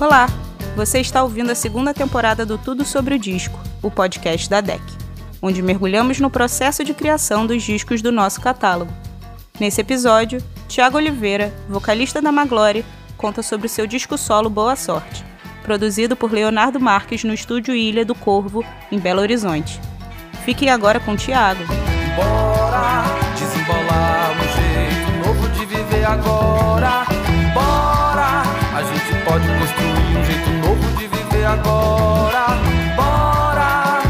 Olá! Você está ouvindo a segunda temporada do Tudo Sobre o Disco, o podcast da DEC, onde mergulhamos no processo de criação dos discos do nosso catálogo. Nesse episódio, Tiago Oliveira, vocalista da Maglore, conta sobre seu disco solo Boa Sorte, produzido por Leonardo Marques no estúdio Ilha do Corvo, em Belo Horizonte. Fiquem agora com Tiago. Bora desembolar um jeito novo de viver agora. Bora, a gente pode construir agora. Bora,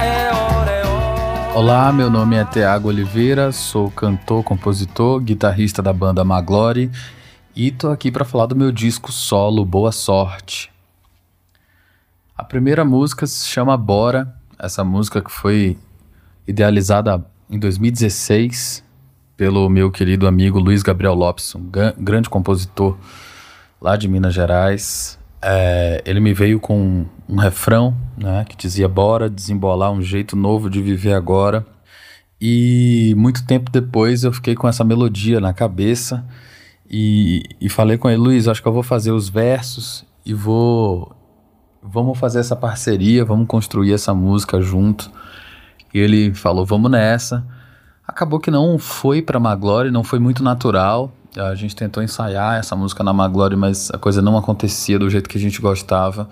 é hora, é hora. Olá, meu nome é Tiago Oliveira, sou cantor, compositor, guitarrista da banda Maglore e tô aqui para falar do meu disco solo Boa Sorte. A primeira música se chama Bora, essa música que foi idealizada em 2016 pelo meu querido amigo Luiz Gabriel Lopes, um grande compositor lá de Minas Gerais. É, ele me veio com um refrão né, que dizia: Bora desembolar um jeito novo de viver agora. E muito tempo depois eu fiquei com essa melodia na cabeça e, e falei com ele: Luiz, acho que eu vou fazer os versos e vou. Vamos fazer essa parceria, vamos construir essa música junto. E ele falou: vamos nessa. Acabou que não foi para Maglore, não foi muito natural. A gente tentou ensaiar essa música na Maglore, mas a coisa não acontecia do jeito que a gente gostava.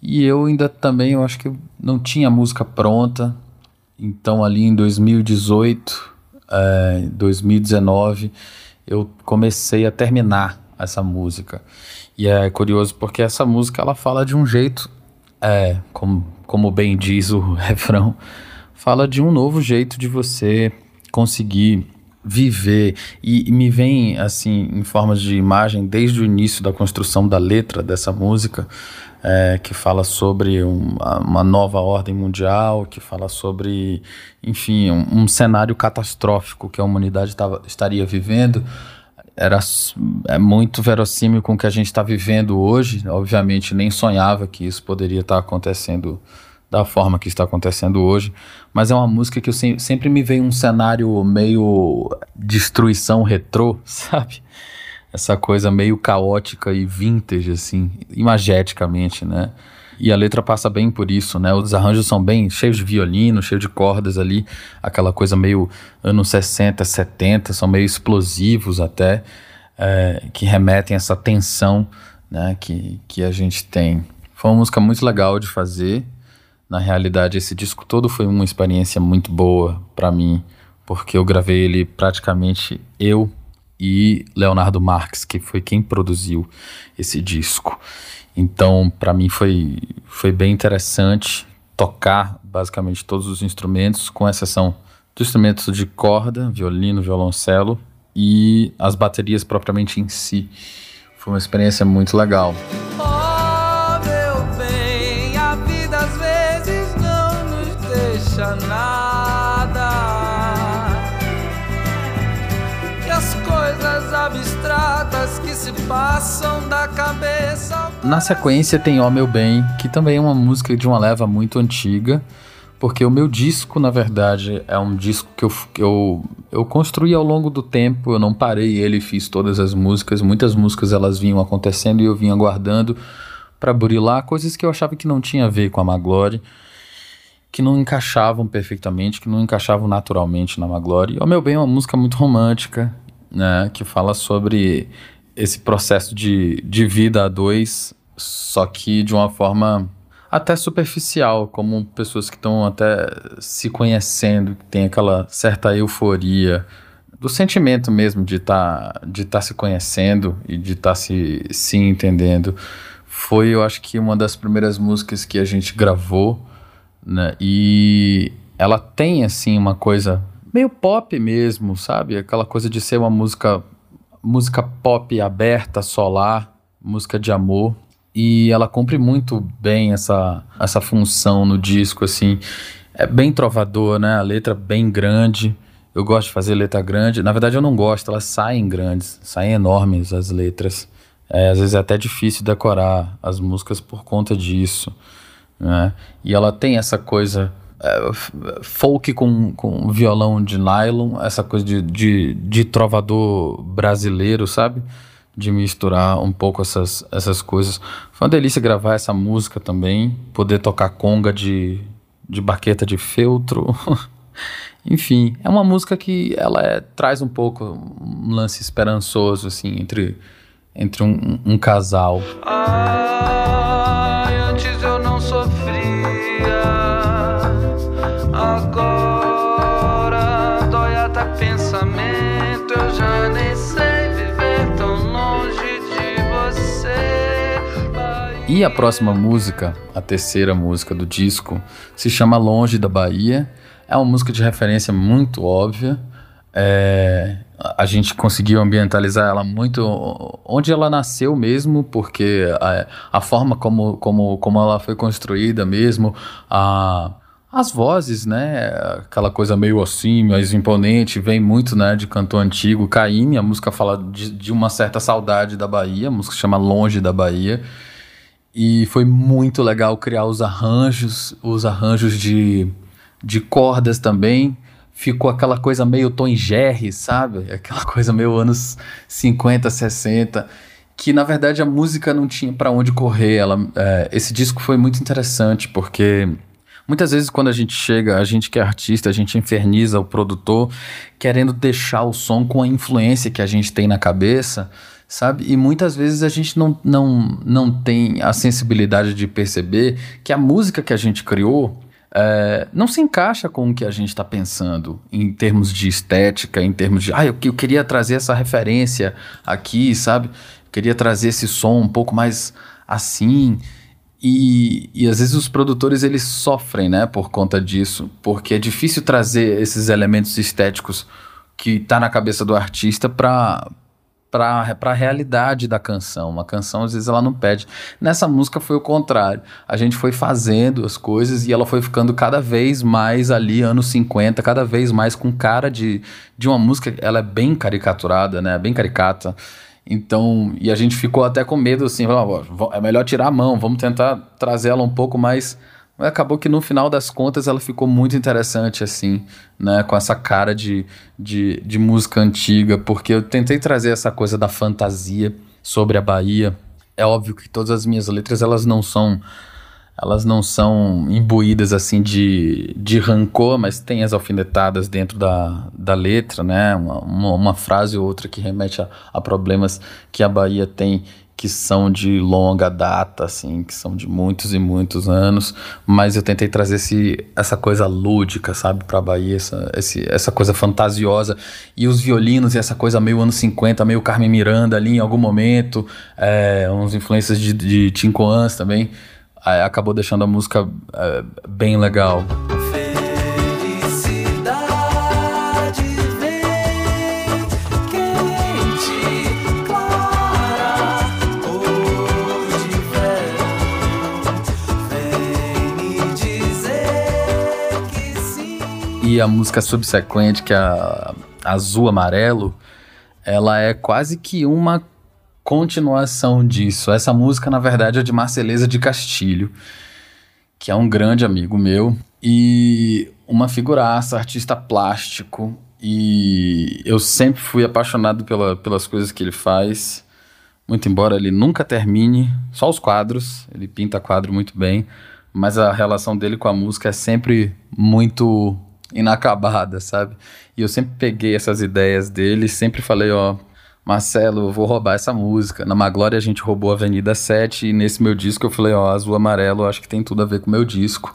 E eu ainda também, eu acho que não tinha música pronta. Então ali em 2018, é, 2019, eu comecei a terminar essa música. E é curioso porque essa música ela fala de um jeito, é, como, como bem diz o refrão, fala de um novo jeito de você conseguir viver. E, e, me vem assim em formas de imagem desde o início da construção da letra dessa música é, que fala sobre um, uma nova ordem mundial que fala sobre enfim um, um cenário catastrófico que a humanidade tava, estaria vivendo. Era é muito verossímil com o que a gente está vivendo hoje. Obviamente nem sonhava que isso poderia estar tá acontecendo da forma que está acontecendo hoje, mas é uma música que eu se, sempre me veio um cenário meio destruição retrô, sabe? Essa coisa meio caótica e vintage, assim, imageticamente, né? E a letra passa bem por isso, né? Os arranjos são bem cheios de violino, cheios de cordas ali, aquela coisa meio anos 60, 70, são meio explosivos até, é, que remetem a essa tensão né, que, que a gente tem. Foi uma música muito legal de fazer, na realidade, esse disco todo foi uma experiência muito boa para mim, porque eu gravei ele praticamente eu e Leonardo Marques, que foi quem produziu esse disco. Então, para mim foi, foi bem interessante tocar basicamente todos os instrumentos, com exceção dos instrumentos de corda, violino, violoncelo e as baterias propriamente em si. Foi uma experiência muito legal. deixa se passam da cabeça. Na sequência tem Ó Meu Bem, que também é uma música de uma leva muito antiga. Porque o meu disco, na verdade, é um disco que eu, que eu, eu construí ao longo do tempo. Eu não parei ele, fiz todas as músicas. Muitas músicas elas vinham acontecendo e eu vinha guardando para burilar coisas que eu achava que não tinha a ver com a Maglore que não encaixavam perfeitamente, que não encaixavam naturalmente na Maglore. Ao meu bem, é uma música muito romântica, né? Que fala sobre esse processo de, de vida a dois, só que de uma forma até superficial, como pessoas que estão até se conhecendo, que tem aquela certa euforia do sentimento mesmo de estar tá, de tá se conhecendo e de estar tá se, se entendendo. Foi, eu acho que uma das primeiras músicas que a gente gravou né? E ela tem assim uma coisa meio pop mesmo, sabe? Aquela coisa de ser uma música música pop aberta, solar, música de amor. E ela cumpre muito bem essa, essa função no disco, assim. É bem trovador, né? A letra bem grande. Eu gosto de fazer letra grande. Na verdade, eu não gosto, elas saem grandes, saem enormes as letras. É, às vezes é até difícil decorar as músicas por conta disso. Né? E ela tem essa coisa é, folk com, com violão de nylon, essa coisa de, de, de trovador brasileiro, sabe? de misturar um pouco essas, essas coisas. Foi uma delícia gravar essa música também, poder tocar conga de, de baqueta de feltro. Enfim, é uma música que ela é, traz um pouco um lance esperançoso, assim, entre, entre um, um casal. Ai, E a próxima música, a terceira música do disco, se chama Longe da Bahia. É uma música de referência muito óbvia. É, a gente conseguiu ambientalizar ela muito onde ela nasceu mesmo, porque a, a forma como, como, como ela foi construída mesmo, a, as vozes, né? Aquela coisa meio assim, mais imponente, vem muito né, de cantor antigo. Caíme, a música fala de, de uma certa saudade da Bahia, a música chama Longe da Bahia. E foi muito legal criar os arranjos, os arranjos de de cordas também. Ficou aquela coisa meio Tom Jerry, sabe? Aquela coisa meio anos 50, 60. Que na verdade a música não tinha para onde correr. Ela, é, esse disco foi muito interessante porque Muitas vezes, quando a gente chega, a gente que é artista, a gente inferniza o produtor, querendo deixar o som com a influência que a gente tem na cabeça, sabe? E muitas vezes a gente não, não, não tem a sensibilidade de perceber que a música que a gente criou é, não se encaixa com o que a gente está pensando em termos de estética, em termos de. Ah, eu, eu queria trazer essa referência aqui, sabe? Eu queria trazer esse som um pouco mais assim. E, e às vezes os produtores eles sofrem, né, por conta disso, porque é difícil trazer esses elementos estéticos que tá na cabeça do artista para para a realidade da canção. Uma canção, às vezes, ela não pede. Nessa música foi o contrário. A gente foi fazendo as coisas e ela foi ficando cada vez mais ali, anos 50, cada vez mais com cara de, de uma música. Ela é bem caricaturada, né? Bem caricata. Então, e a gente ficou até com medo, assim, é melhor tirar a mão, vamos tentar trazer ela um pouco mais mas acabou que no final das contas ela ficou muito interessante, assim, né? Com essa cara de, de, de música antiga, porque eu tentei trazer essa coisa da fantasia sobre a Bahia. É óbvio que todas as minhas letras elas não são elas não são imbuídas assim de, de rancor, mas tem as alfinetadas dentro da, da letra, né? Uma, uma, uma frase ou outra que remete a, a problemas que a Bahia tem que são de longa data, assim, que são de muitos e muitos anos, mas eu tentei trazer esse, essa coisa lúdica, sabe, pra Bahia, essa, esse, essa coisa fantasiosa, e os violinos e essa coisa meio anos 50, meio Carmen Miranda ali em algum momento, é, uns influências de, de Tim Coans também, acabou deixando a música é, bem legal. E a música subsequente, que é a Azul Amarelo, ela é quase que uma continuação disso. Essa música, na verdade, é de Marceleza de Castilho, que é um grande amigo meu e uma figuraça, artista plástico. E eu sempre fui apaixonado pela, pelas coisas que ele faz. Muito embora ele nunca termine, só os quadros, ele pinta quadro muito bem, mas a relação dele com a música é sempre muito inacabada, sabe? E eu sempre peguei essas ideias dele, sempre falei, ó, Marcelo, eu vou roubar essa música. Na Maglória a gente roubou Avenida 7 e nesse meu disco eu falei, ó, azul amarelo, acho que tem tudo a ver com o meu disco.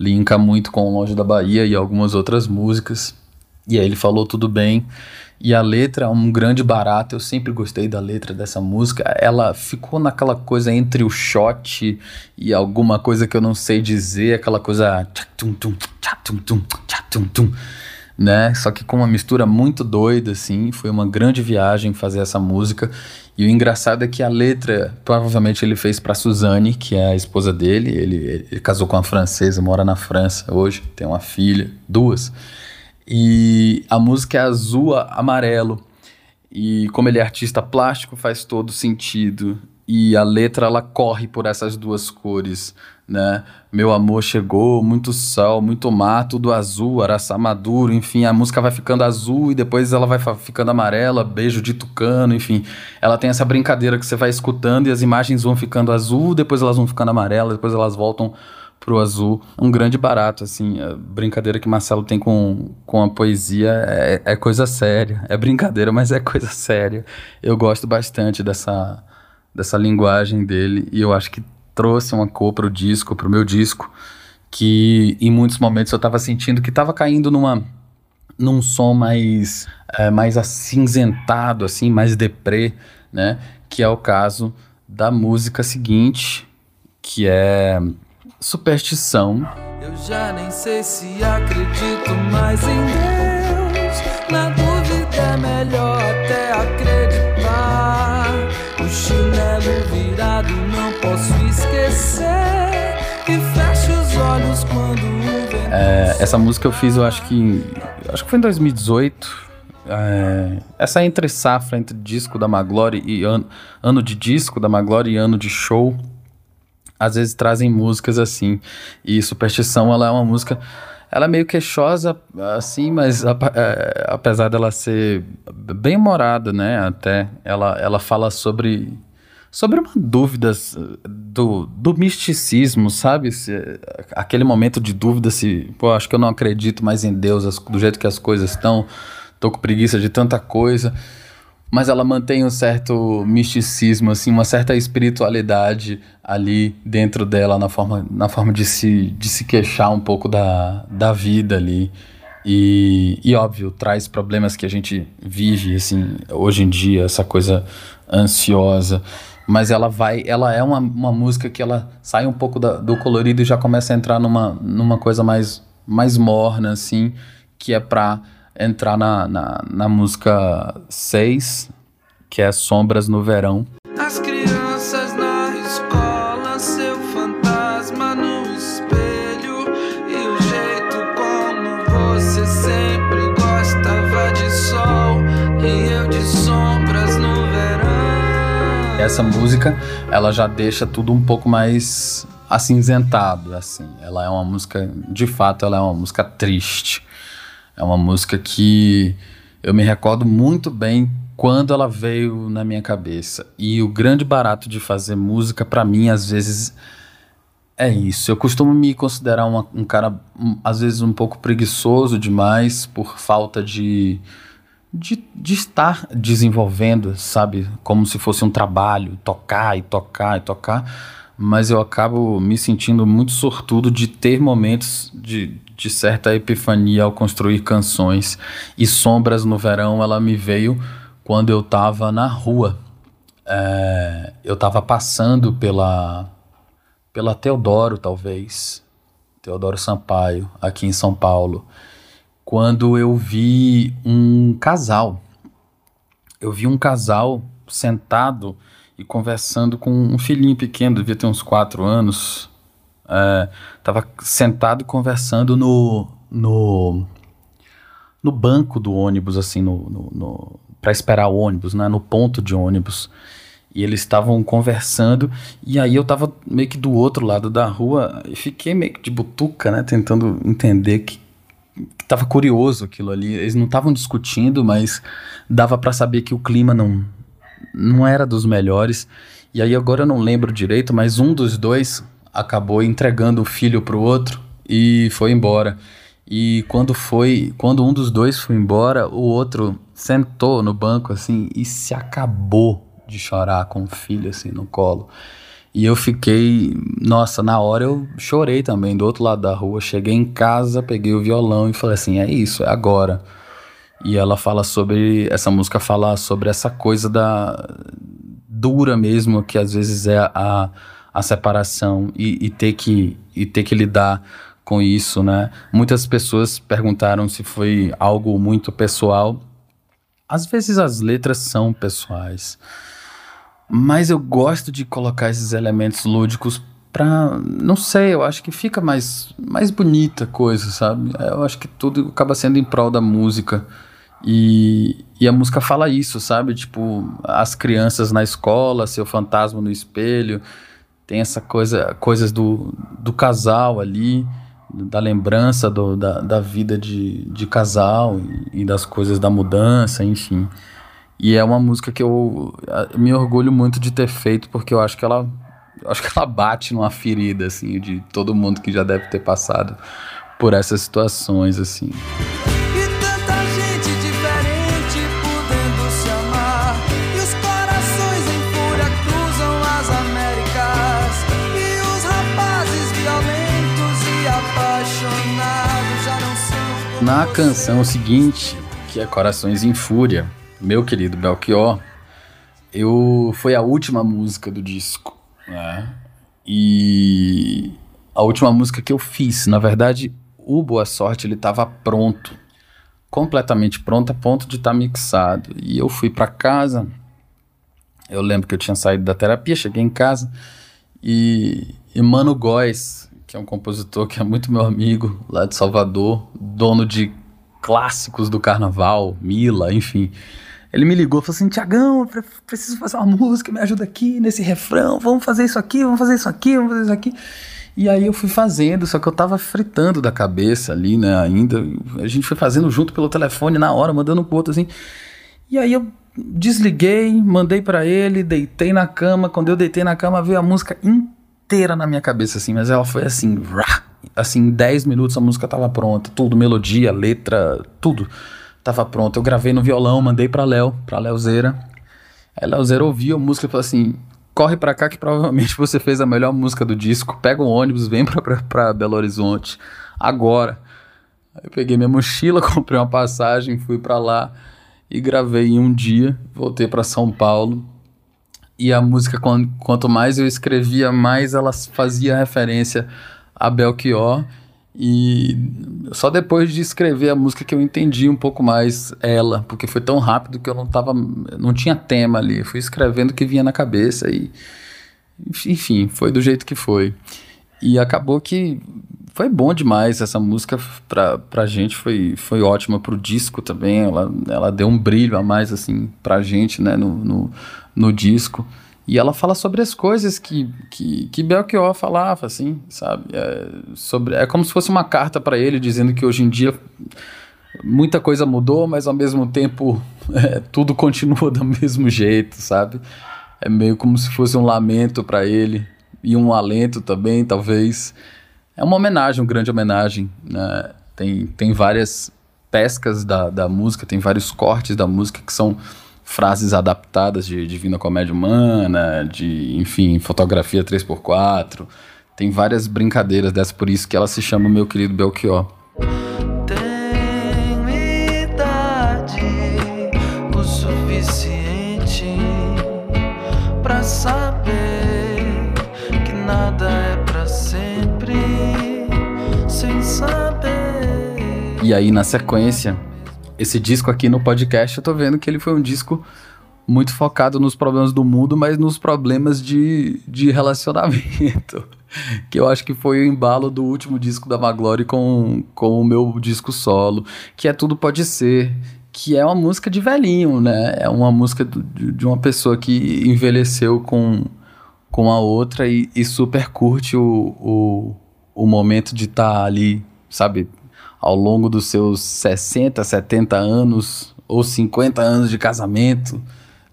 Linka muito com Longe da Bahia e algumas outras músicas. E aí ele falou tudo bem. E a letra é um grande barato, eu sempre gostei da letra dessa música. Ela ficou naquela coisa entre o shot e alguma coisa que eu não sei dizer, aquela coisa. Né? Só que com uma mistura muito doida, assim. Foi uma grande viagem fazer essa música. E o engraçado é que a letra, provavelmente ele fez para Suzane, que é a esposa dele. Ele, ele casou com uma francesa, mora na França hoje, tem uma filha, duas. E a música é azul amarelo. E como ele é artista plástico, faz todo sentido. E a letra ela corre por essas duas cores, né? Meu amor chegou, muito sol, muito mar, tudo azul, araçá maduro, enfim, a música vai ficando azul e depois ela vai ficando amarela, beijo de tucano, enfim. Ela tem essa brincadeira que você vai escutando e as imagens vão ficando azul, depois elas vão ficando amarelas, depois elas voltam pro azul. Um grande barato, assim. A brincadeira que Marcelo tem com, com a poesia é, é coisa séria. É brincadeira, mas é coisa séria. Eu gosto bastante dessa dessa linguagem dele e eu acho que trouxe uma cor pro disco, pro meu disco, que em muitos momentos eu tava sentindo que tava caindo numa num som mais é, mais acinzentado assim, mais deprê, né? Que é o caso da música seguinte, que é Superstição. Eu já nem sei se acredito mais em Deus. Na dúvida é melhor É, essa música eu fiz, eu acho que. Acho que foi em 2018. É, essa entre safra entre disco da Maglore e ano, ano de disco da Maglore e ano de show às vezes trazem músicas assim. E Superstição, ela é uma música ela é meio queixosa, assim, mas é, apesar dela ser bem humorada, né, até, ela, ela fala sobre, sobre uma dúvida do, do misticismo, sabe? Se, aquele momento de dúvida se, pô, acho que eu não acredito mais em Deus, as, do jeito que as coisas estão, tô com preguiça de tanta coisa mas ela mantém um certo misticismo, assim, uma certa espiritualidade ali dentro dela na forma, na forma de, se, de se queixar um pouco da, da vida ali. E, e óbvio, traz problemas que a gente vive, assim, hoje em dia, essa coisa ansiosa. Mas ela vai, ela é uma, uma música que ela sai um pouco da, do colorido e já começa a entrar numa, numa coisa mais, mais morna, assim, que é pra entrar na, na, na música 6, que é Sombras no Verão. As Essa música, ela já deixa tudo um pouco mais acinzentado, assim. Ela é uma música, de fato, ela é uma música triste. É uma música que eu me recordo muito bem quando ela veio na minha cabeça. E o grande barato de fazer música, para mim, às vezes, é isso. Eu costumo me considerar uma, um cara, um, às vezes, um pouco preguiçoso demais por falta de, de, de estar desenvolvendo, sabe? Como se fosse um trabalho, tocar e tocar e tocar. Mas eu acabo me sentindo muito sortudo de ter momentos de, de certa epifania ao construir canções. E Sombras no Verão, ela me veio quando eu estava na rua. É, eu estava passando pela, pela Teodoro, talvez, Teodoro Sampaio, aqui em São Paulo, quando eu vi um casal. Eu vi um casal sentado e conversando com um filhinho pequeno, devia ter uns quatro anos, é, tava sentado conversando no, no, no banco do ônibus, assim, no, no, no para esperar o ônibus, né, no ponto de ônibus. E eles estavam conversando, e aí eu tava meio que do outro lado da rua e fiquei meio que de butuca, né, tentando entender que, que tava curioso aquilo ali. Eles não estavam discutindo, mas dava para saber que o clima não, não era dos melhores. E aí agora eu não lembro direito, mas um dos dois acabou entregando o filho para o outro e foi embora. E quando foi, quando um dos dois foi embora, o outro sentou no banco assim e se acabou de chorar com o filho assim no colo. E eu fiquei, nossa, na hora eu chorei também do outro lado da rua. Cheguei em casa, peguei o violão e falei assim: é isso, é agora. E ela fala sobre, essa música fala sobre essa coisa da dura mesmo, que às vezes é a a separação e, e, ter que, e ter que lidar com isso, né? Muitas pessoas perguntaram se foi algo muito pessoal. Às vezes as letras são pessoais, mas eu gosto de colocar esses elementos lúdicos pra. Não sei, eu acho que fica mais, mais bonita a coisa, sabe? Eu acho que tudo acaba sendo em prol da música. E, e a música fala isso, sabe? Tipo, as crianças na escola, seu fantasma no espelho, tem essa coisa, coisas do, do casal ali, da lembrança do, da, da vida de, de casal e, e das coisas da mudança, enfim. E é uma música que eu, me orgulho muito de ter feito, porque eu acho que ela acho que ela bate numa ferida assim de todo mundo que já deve ter passado por essas situações assim. Na canção seguinte, que é Corações em Fúria, meu querido Belchior, eu foi a última música do disco, né? E a última música que eu fiz, na verdade, o Boa Sorte ele estava pronto, completamente pronto, a ponto de estar tá mixado. E eu fui para casa. Eu lembro que eu tinha saído da terapia, cheguei em casa e, e Mano Góes, que é um compositor que é muito meu amigo lá de Salvador, dono de clássicos do carnaval, Mila, enfim. Ele me ligou falou assim: Tiagão, preciso fazer uma música, me ajuda aqui nesse refrão, vamos fazer isso aqui, vamos fazer isso aqui, vamos fazer isso aqui. E aí eu fui fazendo, só que eu tava fritando da cabeça ali, né, ainda. A gente foi fazendo junto pelo telefone na hora, mandando pro outro assim. E aí eu desliguei, mandei para ele, deitei na cama. Quando eu deitei na cama, veio a música inteira na minha cabeça, assim, mas ela foi assim, rá, assim, em 10 minutos a música tava pronta, tudo, melodia, letra, tudo tava pronto. Eu gravei no violão, mandei pra Léo, pra Léozeira. Aí Léozeira ouviu a música e falou assim: corre pra cá que provavelmente você fez a melhor música do disco, pega um ônibus, vem pra Belo Horizonte, agora. Aí eu peguei minha mochila, comprei uma passagem, fui para lá e gravei em um dia, voltei para São Paulo e a música, quanto mais eu escrevia, mais ela fazia referência a Belchior. E só depois de escrever a música que eu entendi um pouco mais ela, porque foi tão rápido que eu não tava, não tinha tema ali. Fui escrevendo o que vinha na cabeça e enfim, foi do jeito que foi. E acabou que foi bom demais essa música pra, pra gente, foi, foi ótima pro disco também. Ela, ela deu um brilho a mais assim pra gente, né, no, no no disco. E ela fala sobre as coisas que, que, que Belchior falava, assim, sabe? É, sobre, é como se fosse uma carta para ele dizendo que hoje em dia muita coisa mudou, mas ao mesmo tempo é, tudo continua do mesmo jeito, sabe? É meio como se fosse um lamento para ele e um alento também, talvez. É uma homenagem, uma grande homenagem. Né? Tem, tem várias pescas da, da música, tem vários cortes da música que são frases adaptadas de Divina Comédia Humana, de, enfim, fotografia 3x4. Tem várias brincadeiras dessa, por isso que ela se chama Meu Querido Belchior. Tenho idade o suficiente pra saber que nada é pra sempre sem saber. E aí, na sequência, esse disco aqui no podcast, eu tô vendo que ele foi um disco muito focado nos problemas do mundo, mas nos problemas de, de relacionamento. que eu acho que foi o embalo do último disco da Maglore com, com o meu disco solo, que é Tudo Pode Ser, que é uma música de velhinho, né? É uma música de, de uma pessoa que envelheceu com, com a outra e, e super curte o, o, o momento de estar tá ali, sabe, ao longo dos seus 60, 70 anos ou 50 anos de casamento,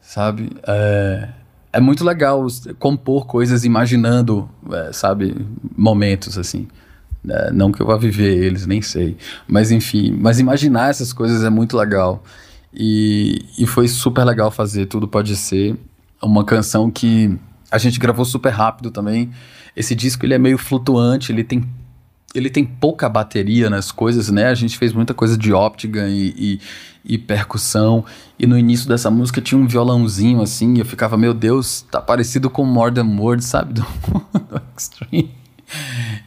sabe? É, é muito legal compor coisas imaginando, é, sabe, momentos assim. É, não que eu vá viver eles, nem sei. Mas enfim, mas imaginar essas coisas é muito legal. E, e foi super legal fazer Tudo Pode Ser. Uma canção que a gente gravou super rápido também. Esse disco ele é meio flutuante, ele tem ele tem pouca bateria nas coisas, né? A gente fez muita coisa de óptica e, e, e, percussão. E no início dessa música tinha um violãozinho assim, e eu ficava, meu Deus, tá parecido com More Than Words, sabe? Do, do Extreme.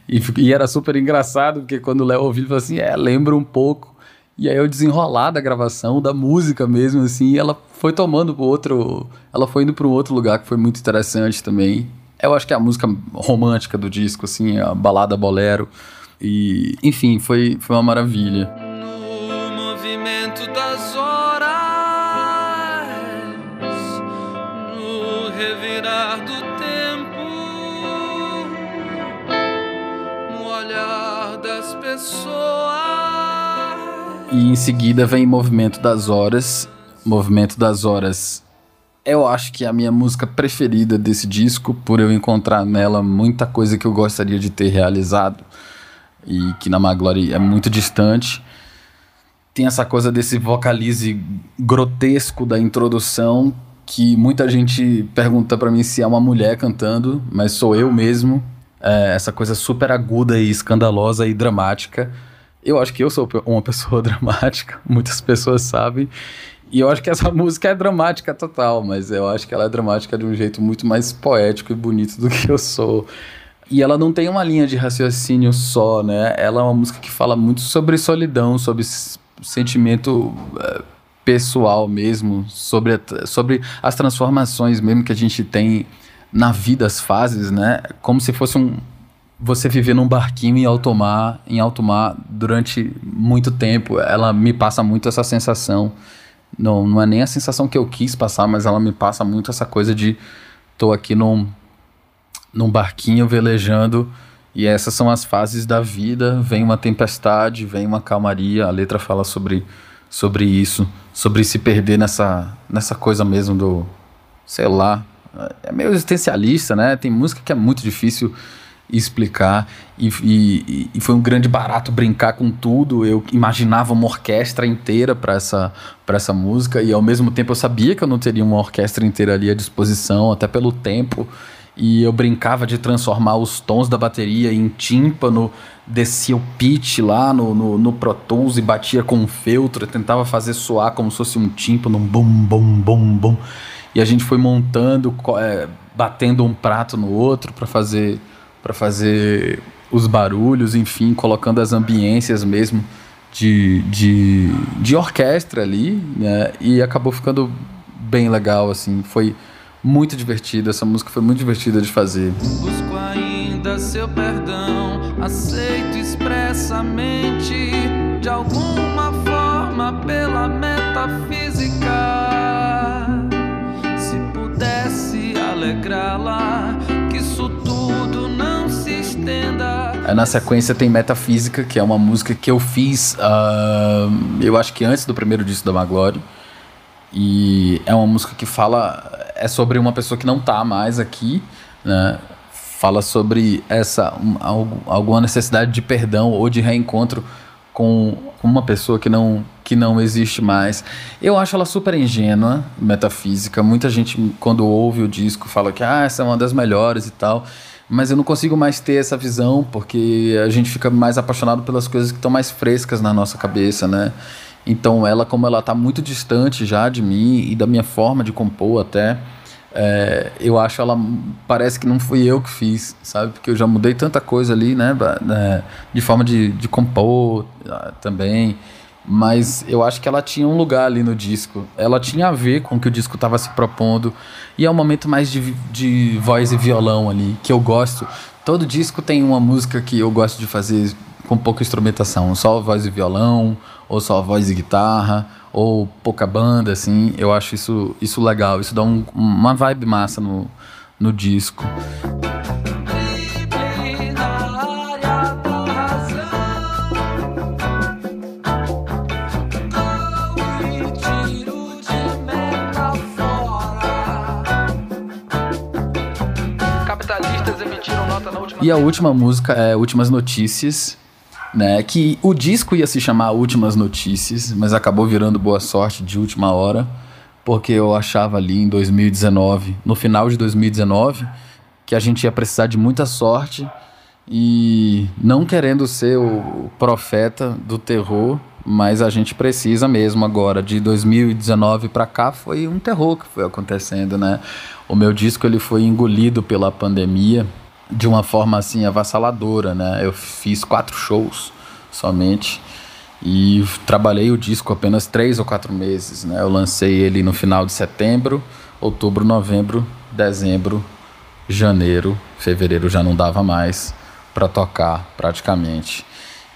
E, e, era super engraçado, porque quando o Léo ouviu, ele falou assim: é, lembra um pouco. E aí eu desenrolar da gravação, da música mesmo, assim, e ela foi tomando pro outro. Ela foi indo para um outro lugar que foi muito interessante também. Eu acho que é a música romântica do disco, assim, a balada bolero. E, enfim, foi, foi uma maravilha. No movimento das horas, no revirar do tempo, no olhar das pessoas. E em seguida vem Movimento das Horas. Movimento das Horas eu acho que é a minha música preferida desse disco, por eu encontrar nela muita coisa que eu gostaria de ter realizado e que na Maglory é muito distante. Tem essa coisa desse vocalize grotesco da introdução que muita gente pergunta para mim se é uma mulher cantando, mas sou eu mesmo. É, essa coisa super aguda e escandalosa e dramática. Eu acho que eu sou uma pessoa dramática, muitas pessoas sabem. E eu acho que essa música é dramática total, mas eu acho que ela é dramática de um jeito muito mais poético e bonito do que eu sou. E ela não tem uma linha de raciocínio só, né? Ela é uma música que fala muito sobre solidão, sobre sentimento é, pessoal mesmo, sobre, sobre as transformações mesmo que a gente tem na vida, as fases, né? Como se fosse um, você viver num barquinho em alto mar, em alto mar durante muito tempo. Ela me passa muito essa sensação. Não, não é nem a sensação que eu quis passar, mas ela me passa muito essa coisa de tô aqui num, num barquinho velejando e essas são as fases da vida. Vem uma tempestade, vem uma calmaria. A letra fala sobre, sobre isso, sobre se perder nessa, nessa coisa mesmo do, sei lá, é meio existencialista, né? Tem música que é muito difícil explicar e, e, e, foi um grande barato brincar com tudo. Eu imaginava uma orquestra inteira para essa, essa música e ao mesmo tempo eu sabia que eu não teria uma orquestra inteira ali à disposição, até pelo tempo. E eu brincava de transformar os tons da bateria em tímpano, descia o pitch lá no, no, no Pro Tools e batia com um feltro, tentava fazer soar como se fosse um tímpano, um bum, bum, bum, bum. E a gente foi montando, é, batendo um prato no outro para fazer para fazer os barulhos, enfim, colocando as ambiências mesmo de, de, de orquestra ali, né? E acabou ficando bem legal, assim. Foi muito divertido, essa música foi muito divertida de fazer. Busco ainda seu perdão, aceito expressamente, de alguma forma, pela metafísica. Se pudesse alegrá-la Aí na sequência tem Metafísica, que é uma música que eu fiz, uh, eu acho que antes do primeiro disco da Maglore. E é uma música que fala, é sobre uma pessoa que não tá mais aqui, né? Fala sobre essa, um, alguma necessidade de perdão ou de reencontro com uma pessoa que não, que não existe mais. Eu acho ela super ingênua, metafísica. Muita gente, quando ouve o disco, fala que ah, essa é uma das melhores e tal mas eu não consigo mais ter essa visão porque a gente fica mais apaixonado pelas coisas que estão mais frescas na nossa cabeça, né? Então ela, como ela está muito distante já de mim e da minha forma de compor até, é, eu acho ela parece que não fui eu que fiz, sabe? Porque eu já mudei tanta coisa ali, né? né de forma de, de compor ah, também mas eu acho que ela tinha um lugar ali no disco. Ela tinha a ver com o que o disco estava se propondo. E é um momento mais de, de voz e violão ali, que eu gosto. Todo disco tem uma música que eu gosto de fazer com pouca instrumentação, só voz e violão, ou só voz e guitarra, ou pouca banda, assim. Eu acho isso, isso legal, isso dá um, uma vibe massa no, no disco. E a última música é Últimas Notícias, né? Que o disco ia se chamar Últimas Notícias, mas acabou virando Boa Sorte de última hora, porque eu achava ali em 2019, no final de 2019, que a gente ia precisar de muita sorte e não querendo ser o profeta do terror, mas a gente precisa mesmo agora. De 2019 para cá foi um terror que foi acontecendo, né? O meu disco ele foi engolido pela pandemia de uma forma assim avassaladora, né? Eu fiz quatro shows somente e trabalhei o disco apenas três ou quatro meses, né? Eu lancei ele no final de setembro, outubro, novembro, dezembro, janeiro, fevereiro já não dava mais para tocar praticamente.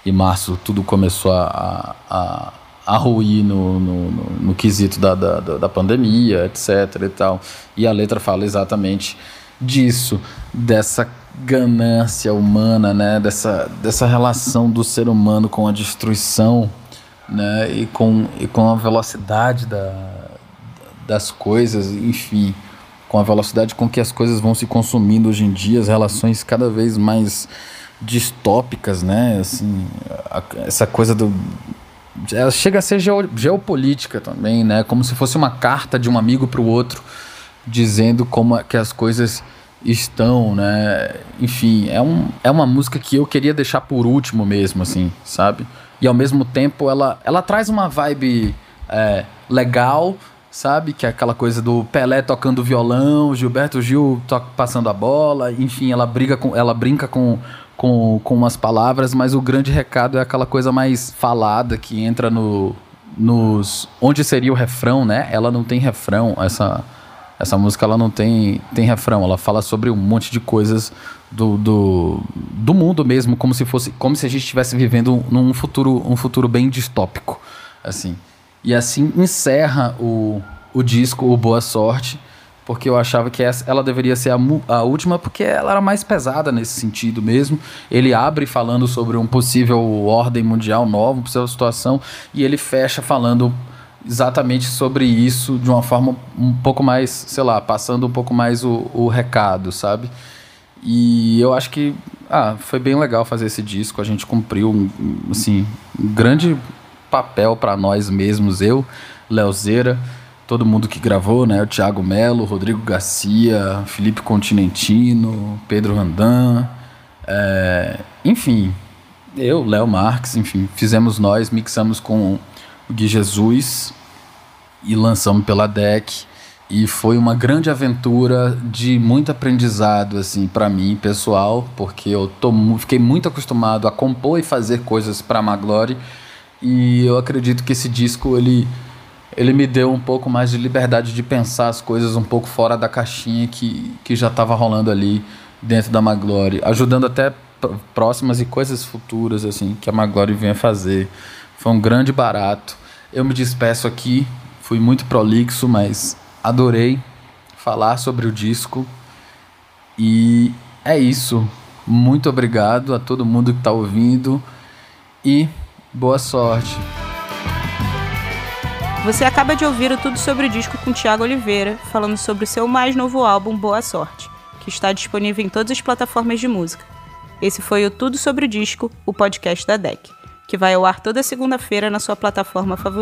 E março tudo começou a, a, a ruir no, no, no, no quesito da, da, da pandemia, etc. e tal. E a letra fala exatamente disso, dessa ganância humana, né? dessa, dessa relação do ser humano com a destruição né? e, com, e com a velocidade da, das coisas, enfim, com a velocidade com que as coisas vão se consumindo hoje em dia, as relações cada vez mais distópicas, né? Assim, a, essa coisa do ela chega a ser geopolítica também, né? Como se fosse uma carta de um amigo para o outro dizendo como é que as coisas estão, né? Enfim, é, um, é uma música que eu queria deixar por último mesmo, assim, sabe? E ao mesmo tempo ela, ela traz uma vibe é, legal, sabe? Que é aquela coisa do Pelé tocando violão, Gilberto Gil passando a bola, enfim, ela briga com, ela brinca com com, com umas palavras, mas o grande recado é aquela coisa mais falada que entra no, nos. onde seria o refrão, né? Ela não tem refrão, essa, essa música ela não tem, tem refrão, ela fala sobre um monte de coisas do, do, do mundo mesmo, como se fosse. como se a gente estivesse vivendo num futuro, um futuro bem distópico. assim. E assim encerra o, o disco, o Boa Sorte porque eu achava que essa, ela deveria ser a, a, última, porque ela era mais pesada nesse sentido mesmo. Ele abre falando sobre um possível ordem mundial nova, uma possível situação, e ele fecha falando exatamente sobre isso de uma forma um pouco mais, sei lá, passando um pouco mais o, o recado, sabe? E eu acho que ah, foi bem legal fazer esse disco, a gente cumpriu um, assim, um grande papel para nós mesmos, eu, Leozeira todo mundo que gravou, né? O Thiago Melo, Rodrigo Garcia, Felipe Continentino, Pedro Randan, é, enfim, eu, Léo Marques, enfim, fizemos nós, mixamos com Gui Jesus e lançamos pela DEC. E foi uma grande aventura de muito aprendizado, assim, para mim, pessoal, porque eu tô, fiquei muito acostumado a compor e fazer coisas para Maglore. E eu acredito que esse disco, ele ele me deu um pouco mais de liberdade de pensar as coisas um pouco fora da caixinha que, que já estava rolando ali dentro da Maglore, ajudando até próximas e coisas futuras assim que a Maglore venha fazer. Foi um grande barato. Eu me despeço aqui, fui muito prolixo, mas adorei falar sobre o disco. E é isso. Muito obrigado a todo mundo que está ouvindo e boa sorte. Você acaba de ouvir o Tudo Sobre o Disco com Tiago Oliveira, falando sobre o seu mais novo álbum Boa Sorte, que está disponível em todas as plataformas de música. Esse foi o Tudo Sobre o Disco, o podcast da DEC, que vai ao ar toda segunda-feira na sua plataforma favorita.